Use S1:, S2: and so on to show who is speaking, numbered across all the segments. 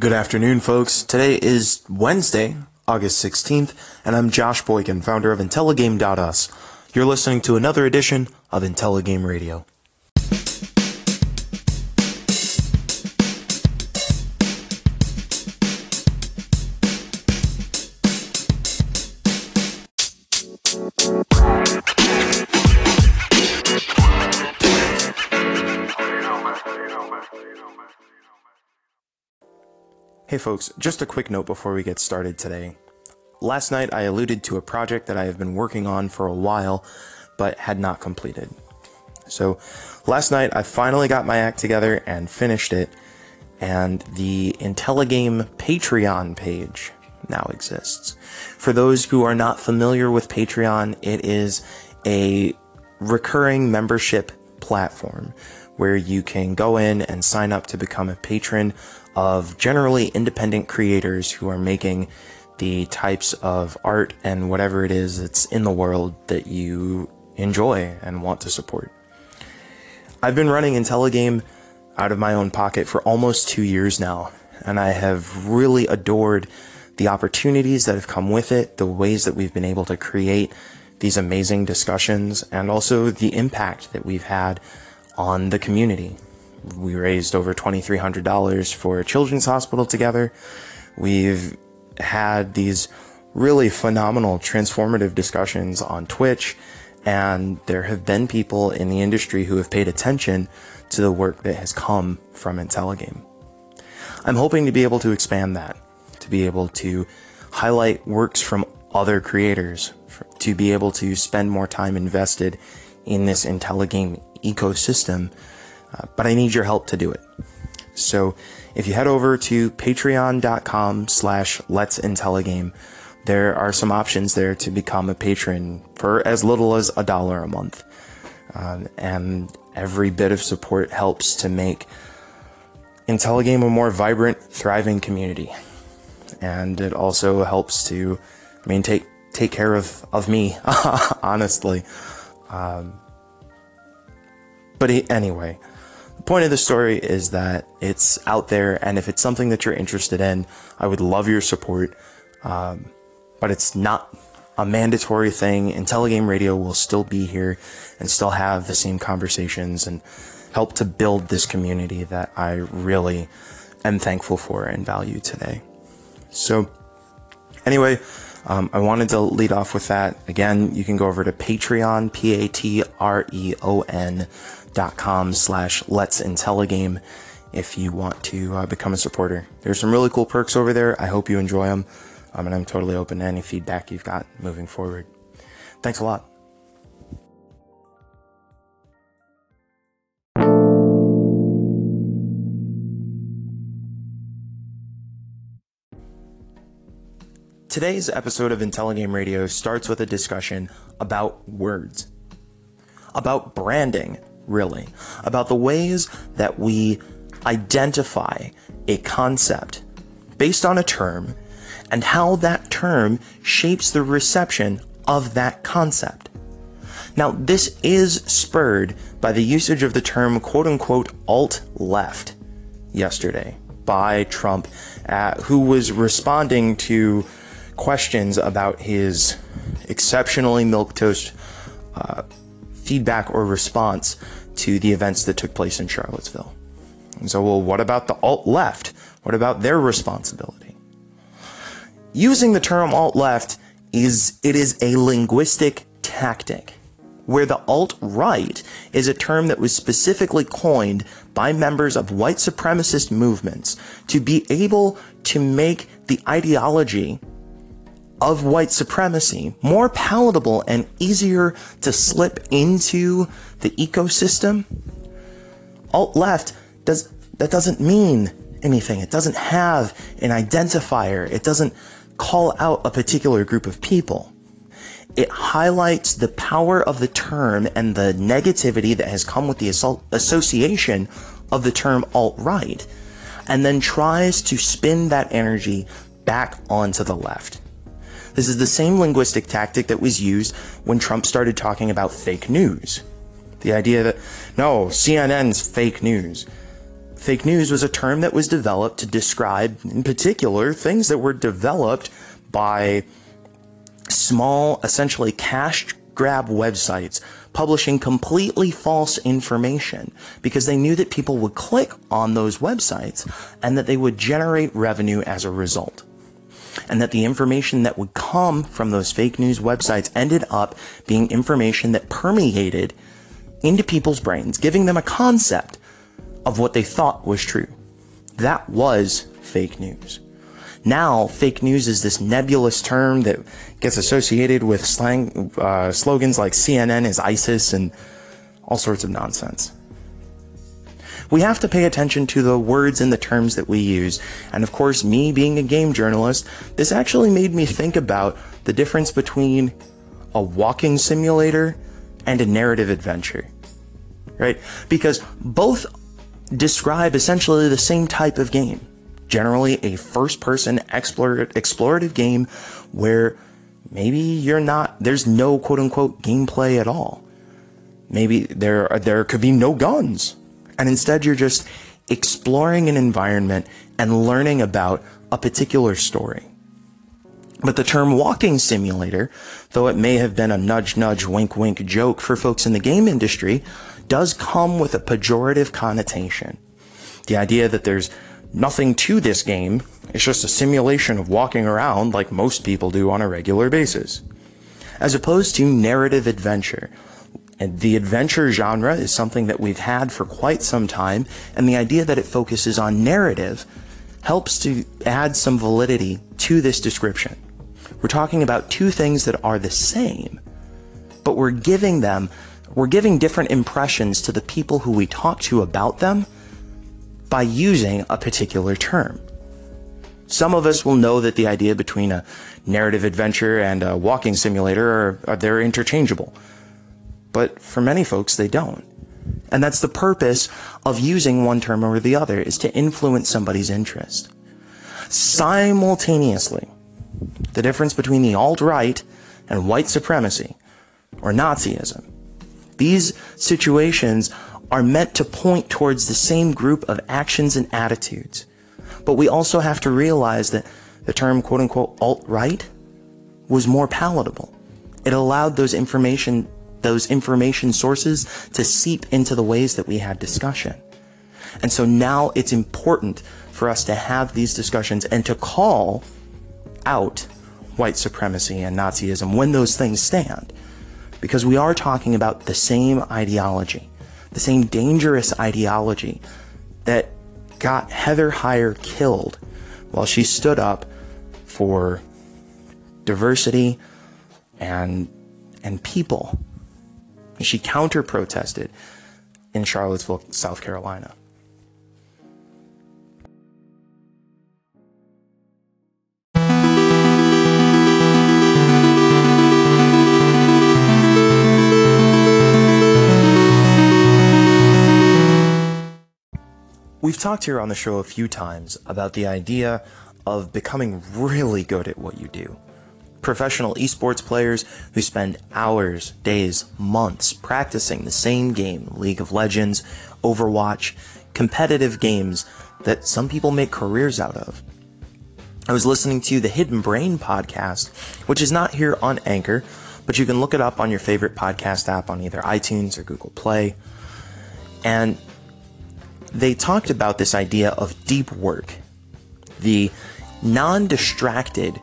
S1: Good afternoon, folks. Today is Wednesday, August 16th, and I'm Josh Boykin, founder of Intelligame.us. You're listening to another edition of Intelligame Radio. Hey folks, just a quick note before we get started today. Last night I alluded to a project that I have been working on for a while but had not completed. So last night I finally got my act together and finished it, and the Intelligame Patreon page now exists. For those who are not familiar with Patreon, it is a recurring membership platform where you can go in and sign up to become a patron of generally independent creators who are making the types of art and whatever it is that's in the world that you enjoy and want to support. I've been running Intelligame out of my own pocket for almost two years now, and I have really adored the opportunities that have come with it, the ways that we've been able to create these amazing discussions, and also the impact that we've had on the community we raised over $2,300 for a children's hospital together. We've had these really phenomenal transformative discussions on Twitch, and there have been people in the industry who have paid attention to the work that has come from Intelligame. I'm hoping to be able to expand that, to be able to highlight works from other creators, to be able to spend more time invested in this Intelligame ecosystem uh, but I need your help to do it. So if you head over to patreon.com slash let's intelligame, there are some options there to become a patron for as little as a dollar a month. Um, and every bit of support helps to make Intelligame a more vibrant, thriving community. And it also helps to, I mean, take, take care of, of me, honestly. Um, but anyway, point of the story is that it's out there, and if it's something that you're interested in, I would love your support. Um, but it's not a mandatory thing. Intelligame Radio will still be here and still have the same conversations and help to build this community that I really am thankful for and value today. So, anyway, um, I wanted to lead off with that. Again, you can go over to Patreon, P A T R E O N dot com slash let's intelligame if you want to uh, become a supporter. There's some really cool perks over there. I hope you enjoy them. Um, and I'm totally open to any feedback you've got moving forward. Thanks a lot. Today's episode of Intelligame Radio starts with a discussion about words, about branding, really, about the ways that we identify a concept based on a term and how that term shapes the reception of that concept. Now, this is spurred by the usage of the term quote unquote alt left yesterday by Trump, uh, who was responding to questions about his exceptionally milquetoast uh, feedback or response to the events that took place in Charlottesville. And so, well, what about the alt left? What about their responsibility? Using the term alt left is it is a linguistic tactic where the alt right is a term that was specifically coined by members of white supremacist movements to be able to make the ideology of white supremacy more palatable and easier to slip into the ecosystem. Alt left does that doesn't mean anything. It doesn't have an identifier. It doesn't call out a particular group of people. It highlights the power of the term and the negativity that has come with the association of the term alt right, and then tries to spin that energy back onto the left. This is the same linguistic tactic that was used when Trump started talking about fake news. The idea that, no, CNN's fake news. fake news was a term that was developed to describe, in particular, things that were developed by small, essentially cash grab websites publishing completely false information because they knew that people would click on those websites and that they would generate revenue as a result. And that the information that would come from those fake news websites ended up being information that permeated into people's brains, giving them a concept of what they thought was true. That was fake news. Now, fake news is this nebulous term that gets associated with slang uh, slogans like CNN is ISIS and all sorts of nonsense. We have to pay attention to the words and the terms that we use. And of course, me being a game journalist, this actually made me think about the difference between a walking simulator and a narrative adventure. Right? Because both describe essentially the same type of game generally a first person explorative game where maybe you're not, there's no quote unquote gameplay at all. Maybe there, there could be no guns. And instead you're just exploring an environment and learning about a particular story. But the term walking simulator, though it may have been a nudge nudge wink wink joke for folks in the game industry, does come with a pejorative connotation. The idea that there's nothing to this game. It's just a simulation of walking around like most people do on a regular basis. As opposed to narrative adventure. And the adventure genre is something that we've had for quite some time, and the idea that it focuses on narrative helps to add some validity to this description. We're talking about two things that are the same, but we're giving them, we're giving different impressions to the people who we talk to about them by using a particular term. Some of us will know that the idea between a narrative adventure and a walking simulator are, are they're interchangeable. But for many folks, they don't. And that's the purpose of using one term over the other is to influence somebody's interest. Simultaneously, the difference between the alt-right and white supremacy or Nazism. These situations are meant to point towards the same group of actions and attitudes. But we also have to realize that the term quote unquote alt-right was more palatable. It allowed those information, those information sources to seep into the ways that we had discussion. And so now it's important for us to have these discussions and to call out white supremacy and Nazism when those things stand. Because we are talking about the same ideology the same dangerous ideology that got Heather Heyer killed while she stood up for diversity and and people. She counter protested in Charlottesville, South Carolina. We've talked here on the show a few times about the idea of becoming really good at what you do. Professional esports players who spend hours, days, months practicing the same game, League of Legends, Overwatch, competitive games that some people make careers out of. I was listening to the Hidden Brain podcast, which is not here on Anchor, but you can look it up on your favorite podcast app on either iTunes or Google Play. And they talked about this idea of deep work, the non distracted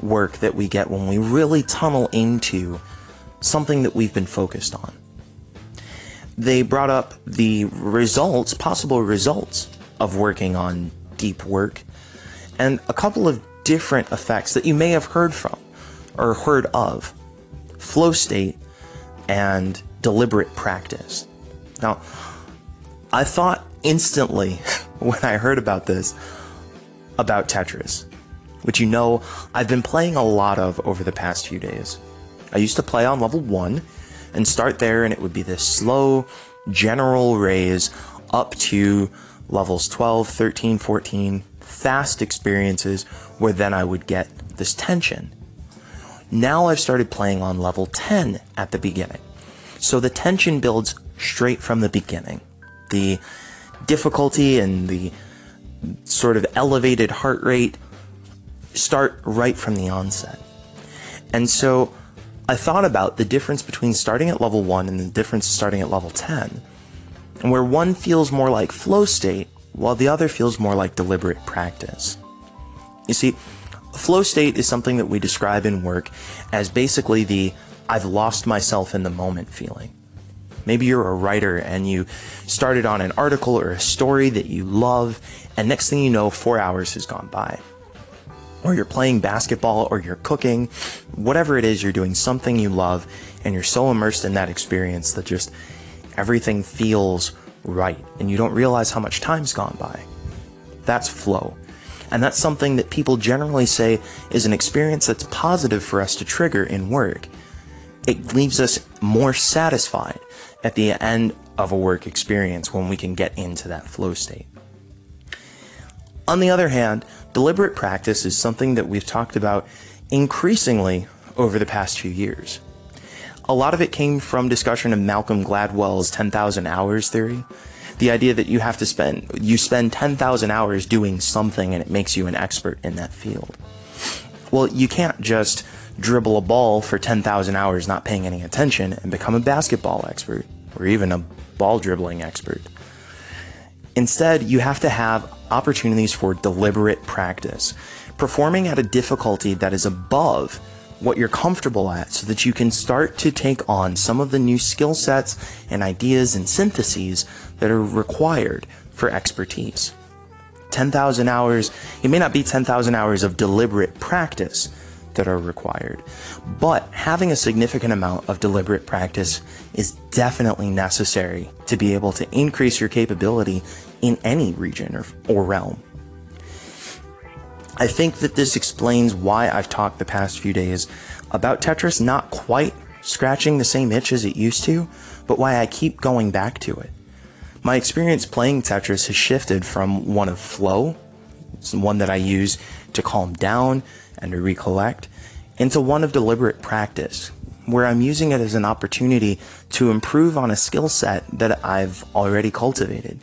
S1: work that we get when we really tunnel into something that we've been focused on. They brought up the results, possible results of working on deep work, and a couple of different effects that you may have heard from or heard of flow state and deliberate practice. Now, I thought instantly when I heard about this about Tetris, which you know I've been playing a lot of over the past few days. I used to play on level 1 and start there, and it would be this slow general raise up to levels 12, 13, 14, fast experiences where then I would get this tension. Now I've started playing on level 10 at the beginning. So the tension builds straight from the beginning. The difficulty and the sort of elevated heart rate start right from the onset. And so I thought about the difference between starting at level 1 and the difference starting at level 10, and where one feels more like flow state while the other feels more like deliberate practice. You see, flow state is something that we describe in work as basically the I've lost myself in the moment feeling. Maybe you're a writer and you started on an article or a story that you love, and next thing you know, four hours has gone by. Or you're playing basketball or you're cooking, whatever it is, you're doing something you love, and you're so immersed in that experience that just everything feels right, and you don't realize how much time's gone by. That's flow. And that's something that people generally say is an experience that's positive for us to trigger in work. It leaves us more satisfied at the end of a work experience when we can get into that flow state. On the other hand, deliberate practice is something that we've talked about increasingly over the past few years. A lot of it came from discussion of Malcolm Gladwell's 10,000 hours theory. The idea that you have to spend, you spend 10,000 hours doing something and it makes you an expert in that field. Well, you can't just dribble a ball for 10,000 hours not paying any attention and become a basketball expert or even a ball dribbling expert. Instead, you have to have opportunities for deliberate practice, performing at a difficulty that is above what you're comfortable at so that you can start to take on some of the new skill sets and ideas and syntheses that are required for expertise. 10,000 hours, it may not be 10,000 hours of deliberate practice that are required, but having a significant amount of deliberate practice is definitely necessary to be able to increase your capability in any region or, or realm. I think that this explains why I've talked the past few days about Tetris not quite scratching the same itch as it used to, but why I keep going back to it. My experience playing Tetris has shifted from one of flow, one that I use to calm down and to recollect, into one of deliberate practice, where I'm using it as an opportunity to improve on a skill set that I've already cultivated.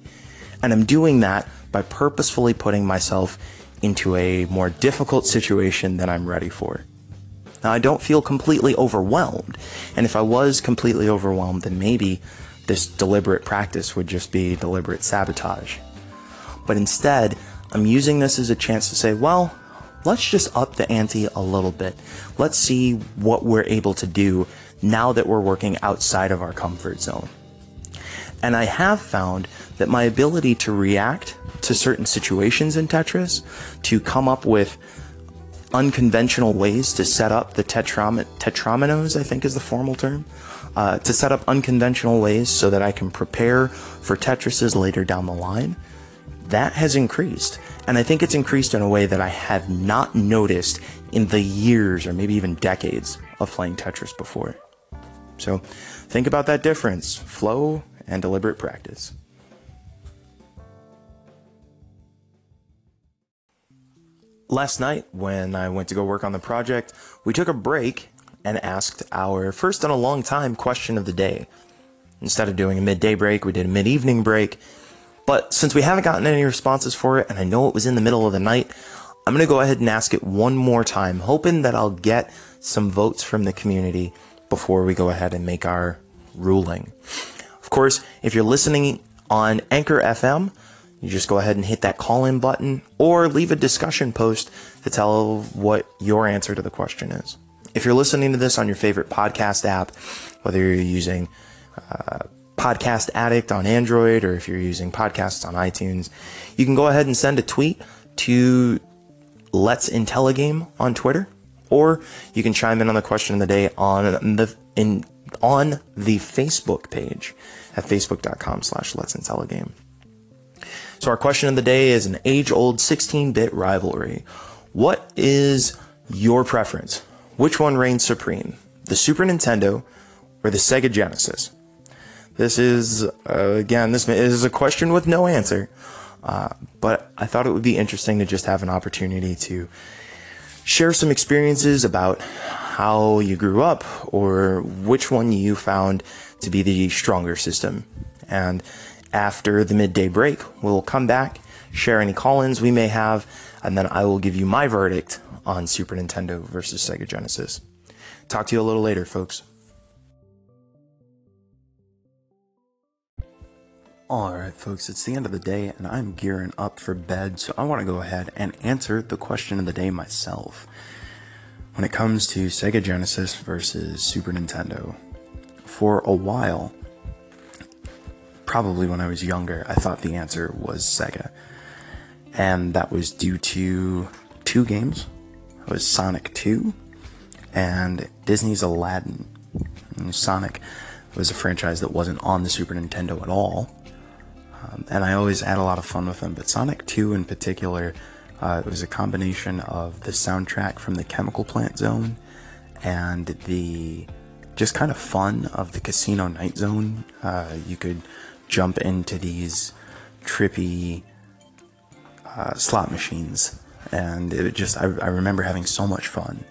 S1: And I'm doing that by purposefully putting myself into a more difficult situation than I'm ready for. Now, I don't feel completely overwhelmed, and if I was completely overwhelmed, then maybe this deliberate practice would just be deliberate sabotage. But instead, I'm using this as a chance to say, well, let's just up the ante a little bit. Let's see what we're able to do now that we're working outside of our comfort zone. And I have found that my ability to react to certain situations in Tetris, to come up with unconventional ways to set up the tetram- tetrominoes, I think is the formal term, uh, to set up unconventional ways so that I can prepare for Tetrises later down the line, that has increased. And I think it's increased in a way that I have not noticed in the years or maybe even decades of playing Tetris before. So think about that difference flow and deliberate practice. Last night, when I went to go work on the project, we took a break and asked our first in a long time question of the day. Instead of doing a midday break, we did a mid evening break. But since we haven't gotten any responses for it, and I know it was in the middle of the night, I'm going to go ahead and ask it one more time, hoping that I'll get some votes from the community before we go ahead and make our ruling. Of course, if you're listening on Anchor FM, you just go ahead and hit that call in button or leave a discussion post to tell what your answer to the question is. If you're listening to this on your favorite podcast app, whether you're using uh, Podcast Addict on Android or if you're using podcasts on iTunes, you can go ahead and send a tweet to Let's Intelligame on Twitter, or you can chime in on the question of the day on the in on the Facebook page at facebook.com slash let's intelligame. So our question of the day is an age-old 16-bit rivalry. What is your preference? Which one reigns supreme? The Super Nintendo or the Sega Genesis? This is, uh, again, this is a question with no answer. Uh, but I thought it would be interesting to just have an opportunity to share some experiences about how you grew up or which one you found to be the stronger system. And after the midday break, we'll come back, share any call ins we may have, and then I will give you my verdict on Super Nintendo versus Sega Genesis. Talk to you a little later, folks. Alright, folks, it's the end of the day and I'm gearing up for bed, so I want to go ahead and answer the question of the day myself. When it comes to Sega Genesis versus Super Nintendo, for a while, probably when I was younger, I thought the answer was Sega. And that was due to two games. It was Sonic 2 and Disney's Aladdin. And Sonic was a franchise that wasn't on the Super Nintendo at all um, and I always had a lot of fun with them. But Sonic 2 in particular, uh, it was a combination of the soundtrack from the Chemical Plant Zone and the just kind of fun of the Casino Night Zone. Uh, you could jump into these trippy uh, slot machines, and it just I, I remember having so much fun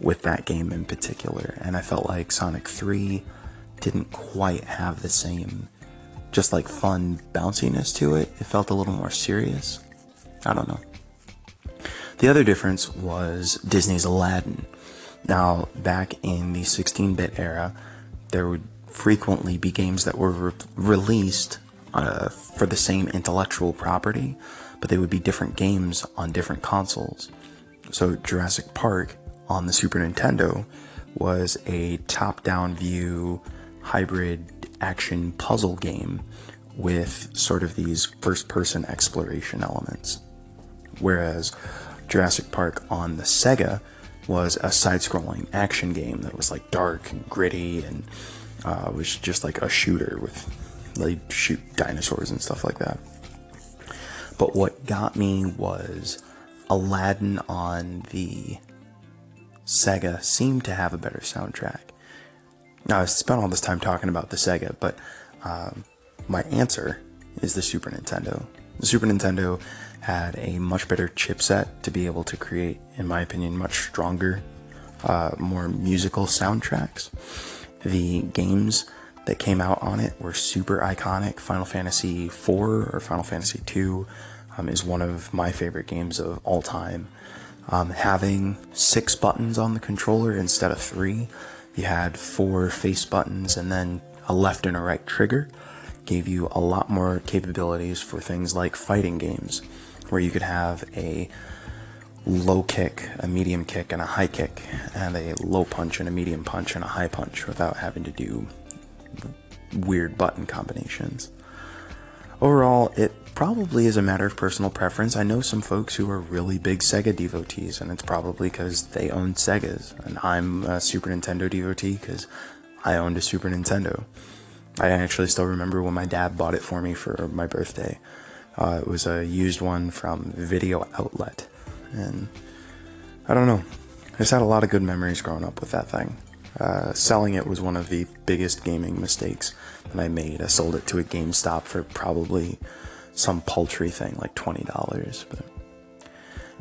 S1: with that game in particular. And I felt like Sonic 3 didn't quite have the same just like fun bounciness to it. It felt a little more serious. I don't know. The other difference was Disney's Aladdin. Now, back in the 16 bit era, there would frequently be games that were re- released uh, for the same intellectual property, but they would be different games on different consoles. So, Jurassic Park on the Super Nintendo was a top down view hybrid action puzzle game with sort of these first person exploration elements. Whereas Jurassic Park on the Sega was a side scrolling action game that was like dark and gritty and uh, was just like a shooter with like shoot dinosaurs and stuff like that. But what got me was Aladdin on the Sega seemed to have a better soundtrack. Now, I spent all this time talking about the Sega, but um, my answer is the Super Nintendo. The Super Nintendo had a much better chipset to be able to create, in my opinion, much stronger, uh, more musical soundtracks. The games that came out on it were super iconic. Final Fantasy IV or Final Fantasy II um, is one of my favorite games of all time. Um, having six buttons on the controller instead of three you had four face buttons and then a left and a right trigger. Gave you a lot more capabilities for things like fighting games, where you could have a low kick, a medium kick, and a high kick, and a low punch and a medium punch and a high punch without having to do weird button combinations. Overall, it probably is a matter of personal preference. I know some folks who are really big Sega devotees, and it's probably because they own Segas. And I'm a Super Nintendo devotee because I owned a Super Nintendo. I actually still remember when my dad bought it for me for my birthday. Uh, it was a used one from Video Outlet. And I don't know. I just had a lot of good memories growing up with that thing. Uh, selling it was one of the biggest gaming mistakes that I made. I sold it to a GameStop for probably some paltry thing like $20. But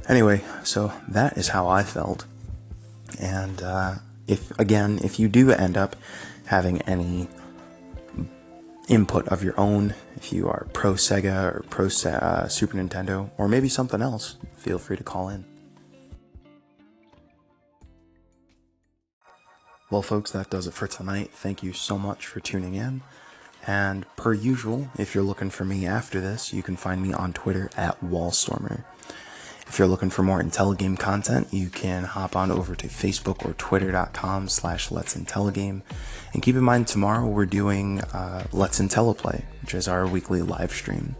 S1: anyway, so that is how I felt. And uh, if, again, if you do end up having any input of your own, if you are pro Sega or pro uh, Super Nintendo, or maybe something else, feel free to call in. Well, folks, that does it for tonight. Thank you so much for tuning in. And per usual, if you're looking for me after this, you can find me on Twitter at Wallstormer. If you're looking for more Intelligame content, you can hop on over to Facebook or Twitter.com slash Let's Intelligame. And keep in mind, tomorrow we're doing uh, Let's Intelliplay, which is our weekly live stream.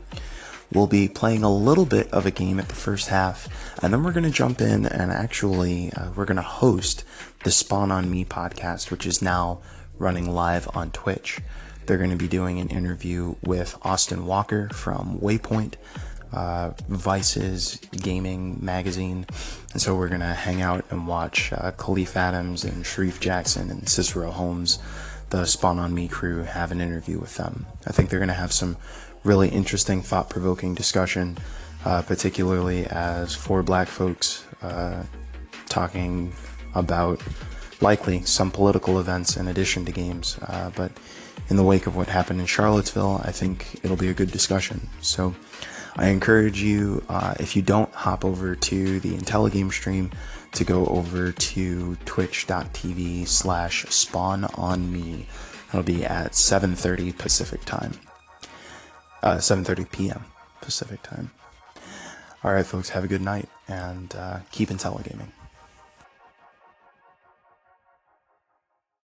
S1: We'll be playing a little bit of a game at the first half, and then we're going to jump in and actually uh, we're going to host the Spawn on Me podcast, which is now running live on Twitch. They're going to be doing an interview with Austin Walker from Waypoint, uh, Vice's gaming magazine. And so we're going to hang out and watch uh, Kahlief Adams and Shareef Jackson and Cicero Holmes, the Spawn on Me crew, have an interview with them. I think they're going to have some really interesting, thought provoking discussion, uh, particularly as four black folks uh, talking about likely some political events in addition to games. Uh, but in the wake of what happened in Charlottesville, I think it'll be a good discussion. So I encourage you, uh, if you don't hop over to the IntelliGame stream, to go over to twitch.tv slash spawn on me. It'll be at 7.30 Pacific time. Uh, 7.30 p.m. Pacific time. All right, folks, have a good night and uh, keep IntelliGaming.